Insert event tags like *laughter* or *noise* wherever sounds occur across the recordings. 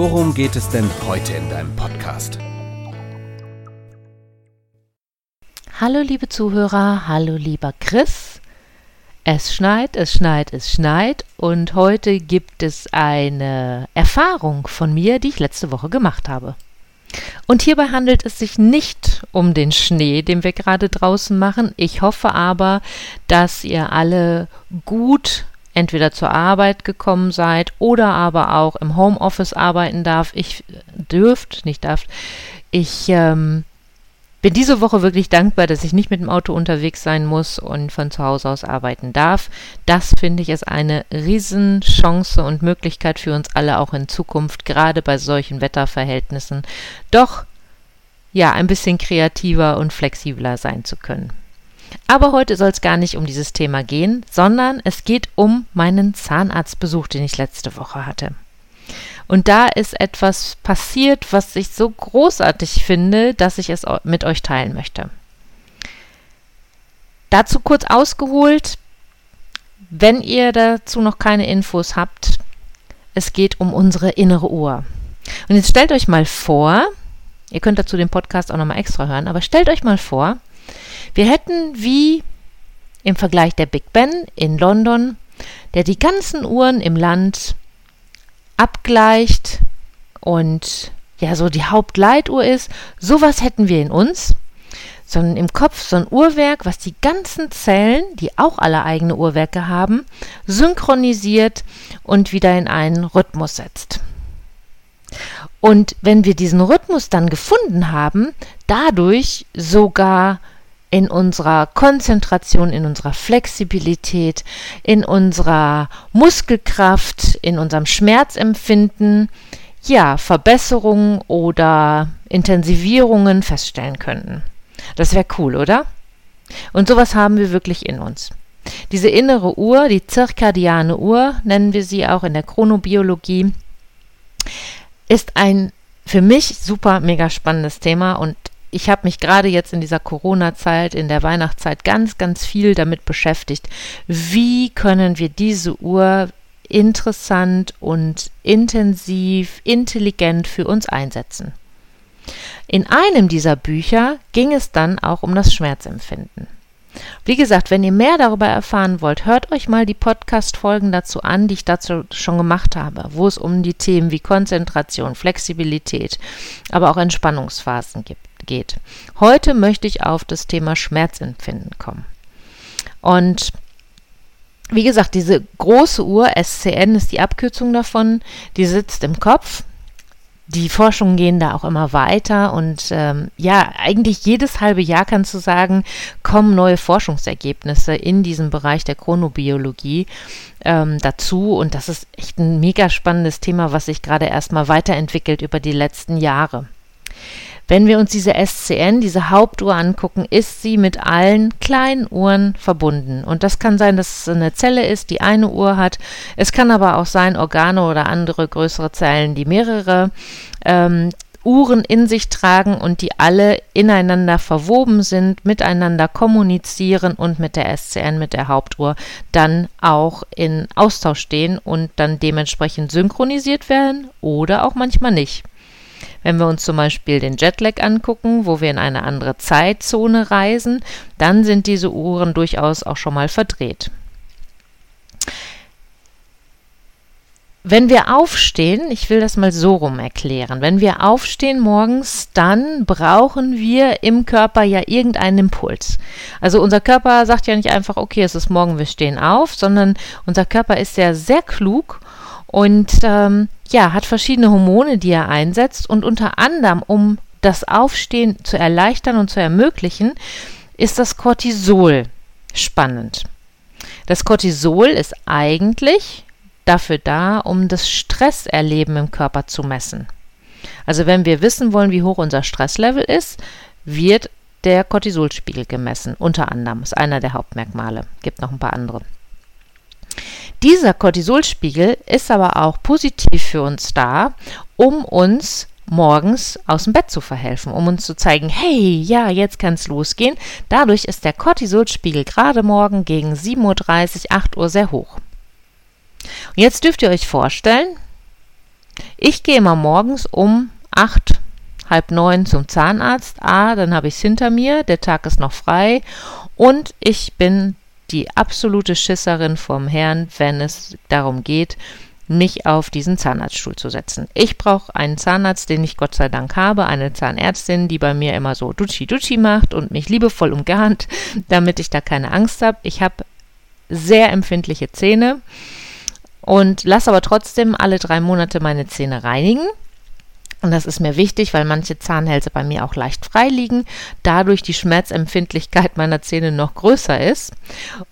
worum geht es denn heute in deinem Podcast? Hallo liebe Zuhörer, hallo lieber Chris. Es schneit, es schneit, es schneit und heute gibt es eine Erfahrung von mir, die ich letzte Woche gemacht habe. Und hierbei handelt es sich nicht um den Schnee, den wir gerade draußen machen. Ich hoffe aber, dass ihr alle gut entweder zur Arbeit gekommen seid oder aber auch im Homeoffice arbeiten darf. Ich dürft, nicht darf. Ich ähm, bin diese Woche wirklich dankbar, dass ich nicht mit dem Auto unterwegs sein muss und von zu Hause aus arbeiten darf. Das finde ich ist eine Riesenchance und Möglichkeit für uns alle auch in Zukunft, gerade bei solchen Wetterverhältnissen, doch ja ein bisschen kreativer und flexibler sein zu können. Aber heute soll es gar nicht um dieses Thema gehen, sondern es geht um meinen Zahnarztbesuch, den ich letzte Woche hatte. Und da ist etwas passiert, was ich so großartig finde, dass ich es mit euch teilen möchte. Dazu kurz ausgeholt, wenn ihr dazu noch keine Infos habt, es geht um unsere innere Uhr. Und jetzt stellt euch mal vor, ihr könnt dazu den Podcast auch nochmal extra hören, aber stellt euch mal vor, wir hätten wie im Vergleich der Big Ben in London, der die ganzen Uhren im Land abgleicht und ja so die Hauptleituhr ist, sowas hätten wir in uns, sondern im Kopf so ein Uhrwerk, was die ganzen Zellen, die auch alle eigene Uhrwerke haben, synchronisiert und wieder in einen Rhythmus setzt. Und wenn wir diesen Rhythmus dann gefunden haben, dadurch sogar in unserer Konzentration, in unserer Flexibilität, in unserer Muskelkraft, in unserem Schmerzempfinden, ja, Verbesserungen oder Intensivierungen feststellen könnten. Das wäre cool, oder? Und sowas haben wir wirklich in uns. Diese innere Uhr, die zirkadiane Uhr, nennen wir sie auch in der Chronobiologie, ist ein für mich super mega spannendes Thema und ich habe mich gerade jetzt in dieser Corona-Zeit, in der Weihnachtszeit ganz, ganz viel damit beschäftigt. Wie können wir diese Uhr interessant und intensiv, intelligent für uns einsetzen? In einem dieser Bücher ging es dann auch um das Schmerzempfinden. Wie gesagt, wenn ihr mehr darüber erfahren wollt, hört euch mal die Podcast-Folgen dazu an, die ich dazu schon gemacht habe, wo es um die Themen wie Konzentration, Flexibilität, aber auch Entspannungsphasen gibt geht. Heute möchte ich auf das Thema Schmerzempfinden kommen. Und wie gesagt, diese große Uhr, SCN ist die Abkürzung davon, die sitzt im Kopf. Die Forschungen gehen da auch immer weiter und ähm, ja, eigentlich jedes halbe Jahr kannst du sagen, kommen neue Forschungsergebnisse in diesem Bereich der Chronobiologie ähm, dazu und das ist echt ein mega spannendes Thema, was sich gerade erstmal weiterentwickelt über die letzten Jahre. Wenn wir uns diese SCN, diese Hauptuhr angucken, ist sie mit allen kleinen Uhren verbunden. Und das kann sein, dass es eine Zelle ist, die eine Uhr hat. Es kann aber auch sein, Organe oder andere größere Zellen, die mehrere ähm, Uhren in sich tragen und die alle ineinander verwoben sind, miteinander kommunizieren und mit der SCN, mit der Hauptuhr, dann auch in Austausch stehen und dann dementsprechend synchronisiert werden oder auch manchmal nicht. Wenn wir uns zum Beispiel den Jetlag angucken, wo wir in eine andere Zeitzone reisen, dann sind diese Uhren durchaus auch schon mal verdreht. Wenn wir aufstehen, ich will das mal so rum erklären, wenn wir aufstehen morgens, dann brauchen wir im Körper ja irgendeinen Impuls. Also unser Körper sagt ja nicht einfach, okay, es ist morgen, wir stehen auf, sondern unser Körper ist ja sehr klug und ähm, ja, hat verschiedene Hormone, die er einsetzt und unter anderem, um das Aufstehen zu erleichtern und zu ermöglichen, ist das Cortisol spannend. Das Cortisol ist eigentlich dafür da, um das Stresserleben im Körper zu messen. Also wenn wir wissen wollen, wie hoch unser Stresslevel ist, wird der Cortisolspiegel gemessen. Unter anderem ist einer der Hauptmerkmale. Gibt noch ein paar andere. Dieser Cortisolspiegel ist aber auch positiv für uns da, um uns morgens aus dem Bett zu verhelfen, um uns zu zeigen, hey, ja, jetzt kann es losgehen. Dadurch ist der Cortisolspiegel gerade morgen gegen 7.30 Uhr, 8 Uhr sehr hoch. Und jetzt dürft ihr euch vorstellen, ich gehe immer morgens um 8, halb 9 zum Zahnarzt. Ah, dann habe ich es hinter mir, der Tag ist noch frei und ich bin die absolute Schisserin vom Herrn, wenn es darum geht, mich auf diesen Zahnarztstuhl zu setzen. Ich brauche einen Zahnarzt, den ich Gott sei Dank habe, eine Zahnärztin, die bei mir immer so Dutschi-Dutschi macht und mich liebevoll umgarnt, *laughs* damit ich da keine Angst habe. Ich habe sehr empfindliche Zähne und lasse aber trotzdem alle drei Monate meine Zähne reinigen. Und das ist mir wichtig, weil manche Zahnhälse bei mir auch leicht frei liegen, dadurch die Schmerzempfindlichkeit *laughs* meiner Zähne noch größer ist.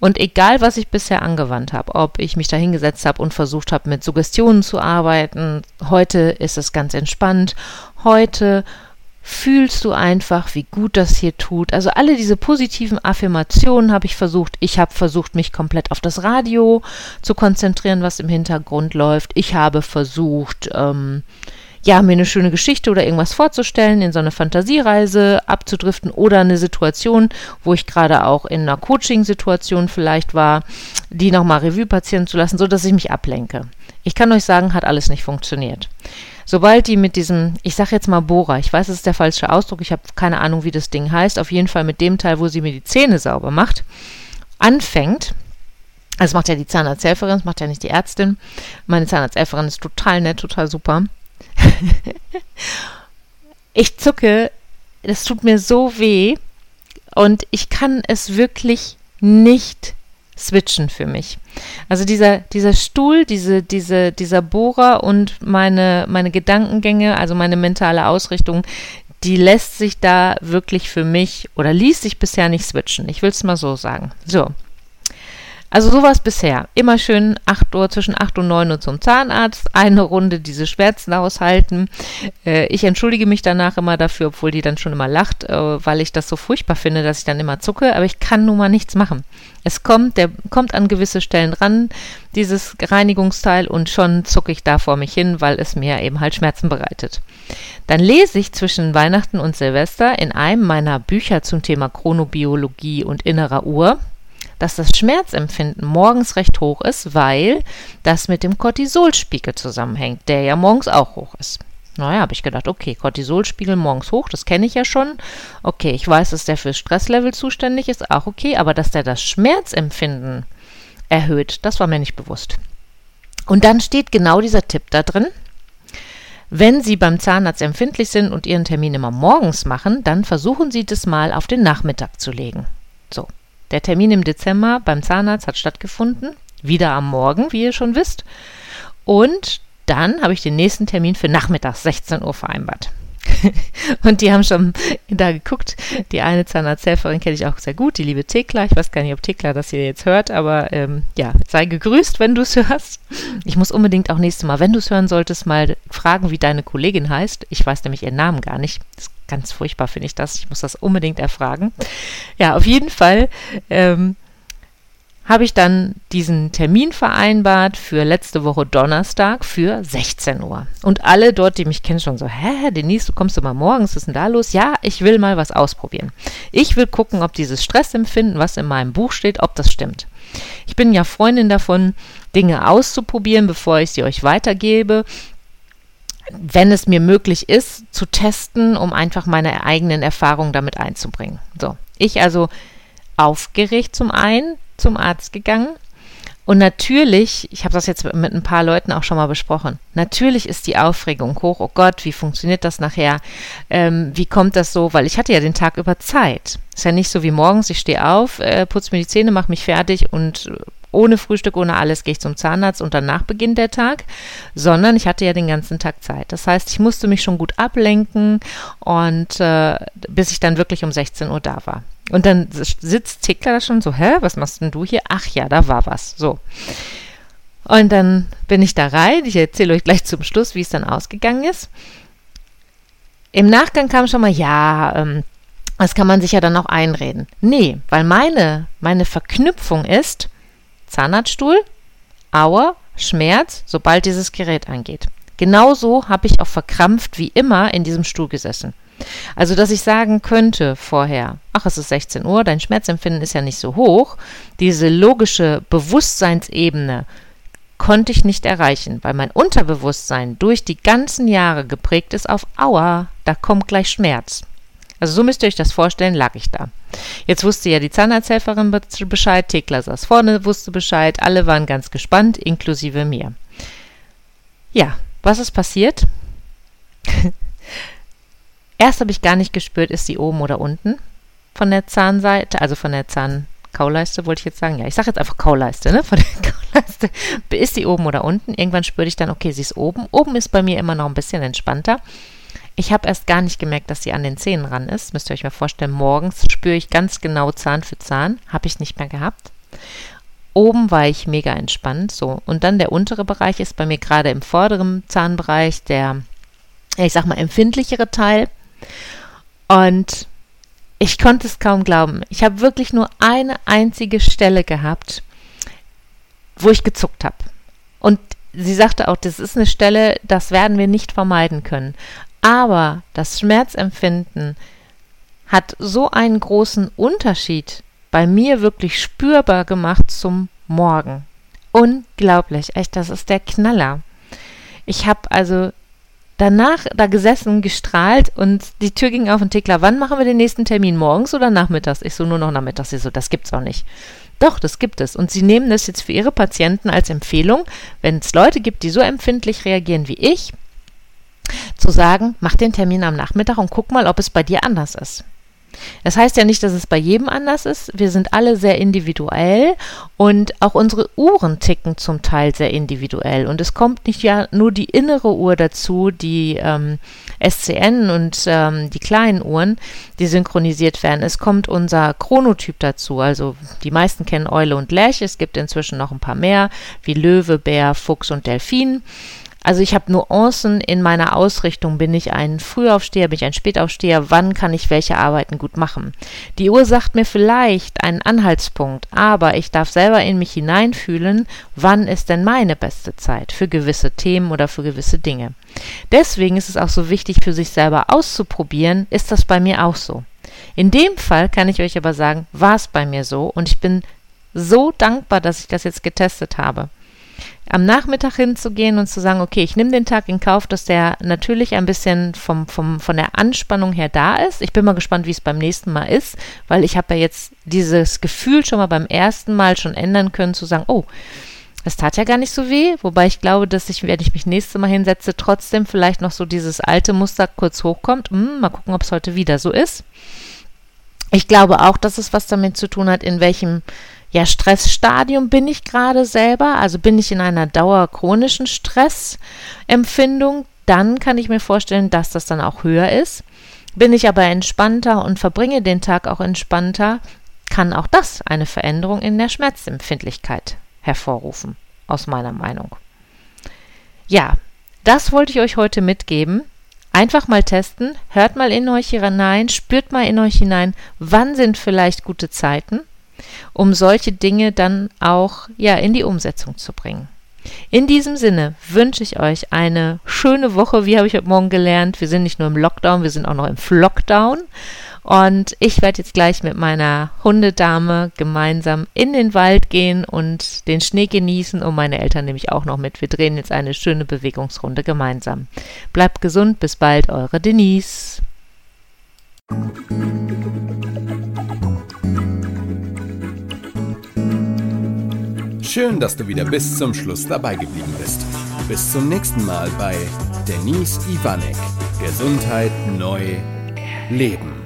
Und egal, was ich bisher angewandt habe, ob ich mich da hingesetzt habe und versucht habe, mit Suggestionen zu arbeiten, heute ist es ganz entspannt. Heute fühlst du einfach, wie gut das hier tut. Also alle diese positiven Affirmationen habe ich versucht. Ich habe versucht, mich komplett auf das Radio zu konzentrieren, was im Hintergrund läuft. Ich habe versucht, ähm, ja, mir eine schöne Geschichte oder irgendwas vorzustellen, in so eine Fantasiereise abzudriften oder eine Situation, wo ich gerade auch in einer Coaching-Situation vielleicht war, die nochmal Revue passieren zu lassen, sodass ich mich ablenke. Ich kann euch sagen, hat alles nicht funktioniert. Sobald die mit diesem, ich sage jetzt mal Bohrer, ich weiß, es ist der falsche Ausdruck, ich habe keine Ahnung, wie das Ding heißt, auf jeden Fall mit dem Teil, wo sie mir die Zähne sauber macht, anfängt, also macht ja die Zahnarzthelferin, das macht ja nicht die Ärztin. Meine Zahnarzthelferin ist total nett, total super. *laughs* ich zucke, das tut mir so weh und ich kann es wirklich nicht switchen für mich. Also dieser, dieser Stuhl, diese, diese, dieser Bohrer und meine, meine Gedankengänge, also meine mentale Ausrichtung, die lässt sich da wirklich für mich oder ließ sich bisher nicht switchen. Ich will es mal so sagen. So, also sowas bisher. Immer schön 8 Uhr, zwischen 8 und 9 Uhr zum Zahnarzt, eine Runde diese Schmerzen aushalten. Äh, ich entschuldige mich danach immer dafür, obwohl die dann schon immer lacht, äh, weil ich das so furchtbar finde, dass ich dann immer zucke, aber ich kann nun mal nichts machen. Es kommt, der kommt an gewisse Stellen ran, dieses Reinigungsteil, und schon zucke ich da vor mich hin, weil es mir eben halt Schmerzen bereitet. Dann lese ich zwischen Weihnachten und Silvester in einem meiner Bücher zum Thema Chronobiologie und innerer Uhr, dass das Schmerzempfinden morgens recht hoch ist, weil das mit dem Cortisolspiegel zusammenhängt, der ja morgens auch hoch ist. Naja, habe ich gedacht, okay, Cortisolspiegel morgens hoch, das kenne ich ja schon. Okay, ich weiß, dass der für Stresslevel zuständig ist, auch okay, aber dass der das Schmerzempfinden erhöht, das war mir nicht bewusst. Und dann steht genau dieser Tipp da drin. Wenn Sie beim Zahnarzt empfindlich sind und Ihren Termin immer morgens machen, dann versuchen Sie das mal auf den Nachmittag zu legen. So, der Termin im Dezember beim Zahnarzt hat stattgefunden, wieder am Morgen, wie ihr schon wisst. Und dann habe ich den nächsten Termin für nachmittags 16 Uhr vereinbart. *laughs* und die haben schon da geguckt. Die eine Zahnarzthelferin kenne ich auch sehr gut, die liebe Thekla. Ich weiß gar nicht, ob Thekla das hier jetzt hört, aber ähm, ja, sei gegrüßt, wenn du es hörst. Ich muss unbedingt auch nächstes Mal, wenn du es hören solltest, mal fragen, wie deine Kollegin heißt. Ich weiß nämlich ihren Namen gar nicht. Das ganz furchtbar, finde ich das. Ich muss das unbedingt erfragen. Ja, auf jeden Fall. Ähm, habe ich dann diesen Termin vereinbart für letzte Woche Donnerstag für 16 Uhr. Und alle dort, die mich kennen, schon so, hä, Denise, du kommst immer morgens, was ist denn da los? Ja, ich will mal was ausprobieren. Ich will gucken, ob dieses Stressempfinden, was in meinem Buch steht, ob das stimmt. Ich bin ja Freundin davon, Dinge auszuprobieren, bevor ich sie euch weitergebe wenn es mir möglich ist, zu testen, um einfach meine eigenen Erfahrungen damit einzubringen. So, ich also aufgeregt zum einen, zum Arzt gegangen. Und natürlich, ich habe das jetzt mit ein paar Leuten auch schon mal besprochen, natürlich ist die Aufregung hoch, oh Gott, wie funktioniert das nachher? Ähm, wie kommt das so? Weil ich hatte ja den Tag über Zeit. Ist ja nicht so wie morgens, ich stehe auf, äh, putze mir die Zähne, mache mich fertig und ohne Frühstück, ohne alles gehe ich zum Zahnarzt und danach beginnt der Tag, sondern ich hatte ja den ganzen Tag Zeit. Das heißt, ich musste mich schon gut ablenken und äh, bis ich dann wirklich um 16 Uhr da war. Und dann sitzt Tickler da schon so, hä, was machst denn du hier? Ach ja, da war was. So. Und dann bin ich da rein. Ich erzähle euch gleich zum Schluss, wie es dann ausgegangen ist. im Nachgang kam schon mal, ja, ähm, das kann man sich ja dann auch einreden. Nee, weil meine, meine Verknüpfung ist Zahnarztstuhl, Aua, Schmerz, sobald dieses Gerät angeht. Genauso habe ich auch verkrampft wie immer in diesem Stuhl gesessen. Also, dass ich sagen könnte vorher, ach, es ist 16 Uhr, dein Schmerzempfinden ist ja nicht so hoch, diese logische Bewusstseinsebene konnte ich nicht erreichen, weil mein Unterbewusstsein durch die ganzen Jahre geprägt ist auf Aua, da kommt gleich Schmerz. Also so müsst ihr euch das vorstellen, lag ich da. Jetzt wusste ja die Zahnarzthelferin Bescheid, Thekla saß vorne, wusste Bescheid, alle waren ganz gespannt, inklusive mir. Ja, was ist passiert? *laughs* Erst habe ich gar nicht gespürt, ist sie oben oder unten von der Zahnseite, also von der Zahnkauleiste, wollte ich jetzt sagen. Ja, ich sage jetzt einfach Kauleiste, ne? Von der *laughs* Kauleiste. Ist sie oben oder unten? Irgendwann spürte ich dann, okay, sie ist oben. Oben ist bei mir immer noch ein bisschen entspannter. Ich habe erst gar nicht gemerkt, dass sie an den Zähnen ran ist. Müsst ihr euch mal vorstellen, morgens spüre ich ganz genau Zahn für Zahn. Habe ich nicht mehr gehabt. Oben war ich mega entspannt. So. Und dann der untere Bereich ist bei mir gerade im vorderen Zahnbereich der, ich sag mal, empfindlichere Teil. Und ich konnte es kaum glauben. Ich habe wirklich nur eine einzige Stelle gehabt, wo ich gezuckt habe. Und sie sagte auch, das ist eine Stelle, das werden wir nicht vermeiden können. Aber das Schmerzempfinden hat so einen großen Unterschied bei mir wirklich spürbar gemacht zum Morgen. Unglaublich, echt, das ist der Knaller. Ich habe also danach da gesessen, gestrahlt und die Tür ging auf und Tickler, wann machen wir den nächsten Termin? Morgens oder nachmittags? Ich so, nur noch nachmittags. Sie so, das gibt's auch nicht. Doch, das gibt es. Und sie nehmen das jetzt für ihre Patienten als Empfehlung, wenn es Leute gibt, die so empfindlich reagieren wie ich, zu sagen, mach den Termin am Nachmittag und guck mal, ob es bei dir anders ist. Das heißt ja nicht, dass es bei jedem anders ist. Wir sind alle sehr individuell und auch unsere Uhren ticken zum Teil sehr individuell. Und es kommt nicht ja nur die innere Uhr dazu, die ähm, SCN und ähm, die kleinen Uhren, die synchronisiert werden. Es kommt unser Chronotyp dazu. Also die meisten kennen Eule und Lerche. Es gibt inzwischen noch ein paar mehr, wie Löwe, Bär, Fuchs und Delfin. Also ich habe Nuancen in meiner Ausrichtung. Bin ich ein Frühaufsteher, bin ich ein Spätaufsteher? Wann kann ich welche Arbeiten gut machen? Die Uhr sagt mir vielleicht einen Anhaltspunkt, aber ich darf selber in mich hineinfühlen, wann ist denn meine beste Zeit für gewisse Themen oder für gewisse Dinge. Deswegen ist es auch so wichtig für sich selber auszuprobieren, ist das bei mir auch so. In dem Fall kann ich euch aber sagen, war es bei mir so und ich bin so dankbar, dass ich das jetzt getestet habe am Nachmittag hinzugehen und zu sagen, okay, ich nehme den Tag in Kauf, dass der natürlich ein bisschen vom, vom, von der Anspannung her da ist. Ich bin mal gespannt, wie es beim nächsten Mal ist, weil ich habe ja jetzt dieses Gefühl schon mal beim ersten Mal schon ändern können, zu sagen, oh, es tat ja gar nicht so weh, wobei ich glaube, dass ich, wenn ich mich nächstes Mal hinsetze, trotzdem vielleicht noch so dieses alte Muster kurz hochkommt. Hm, mal gucken, ob es heute wieder so ist. Ich glaube auch, dass es was damit zu tun hat, in welchem ja, Stressstadium bin ich gerade selber, also bin ich in einer dauerchronischen Stressempfindung, dann kann ich mir vorstellen, dass das dann auch höher ist. Bin ich aber entspannter und verbringe den Tag auch entspannter, kann auch das eine Veränderung in der Schmerzempfindlichkeit hervorrufen, aus meiner Meinung. Ja, das wollte ich euch heute mitgeben. Einfach mal testen, hört mal in euch hinein, spürt mal in euch hinein, wann sind vielleicht gute Zeiten um solche Dinge dann auch ja in die Umsetzung zu bringen. In diesem Sinne wünsche ich euch eine schöne Woche. Wie habe ich heute Morgen gelernt? Wir sind nicht nur im Lockdown, wir sind auch noch im Flockdown. Und ich werde jetzt gleich mit meiner Hundedame gemeinsam in den Wald gehen und den Schnee genießen und meine Eltern nämlich auch noch mit. Wir drehen jetzt eine schöne Bewegungsrunde gemeinsam. Bleibt gesund, bis bald, eure Denise. Schön, dass du wieder bis zum Schluss dabei geblieben bist. Bis zum nächsten Mal bei Denise Ivanek. Gesundheit neu leben.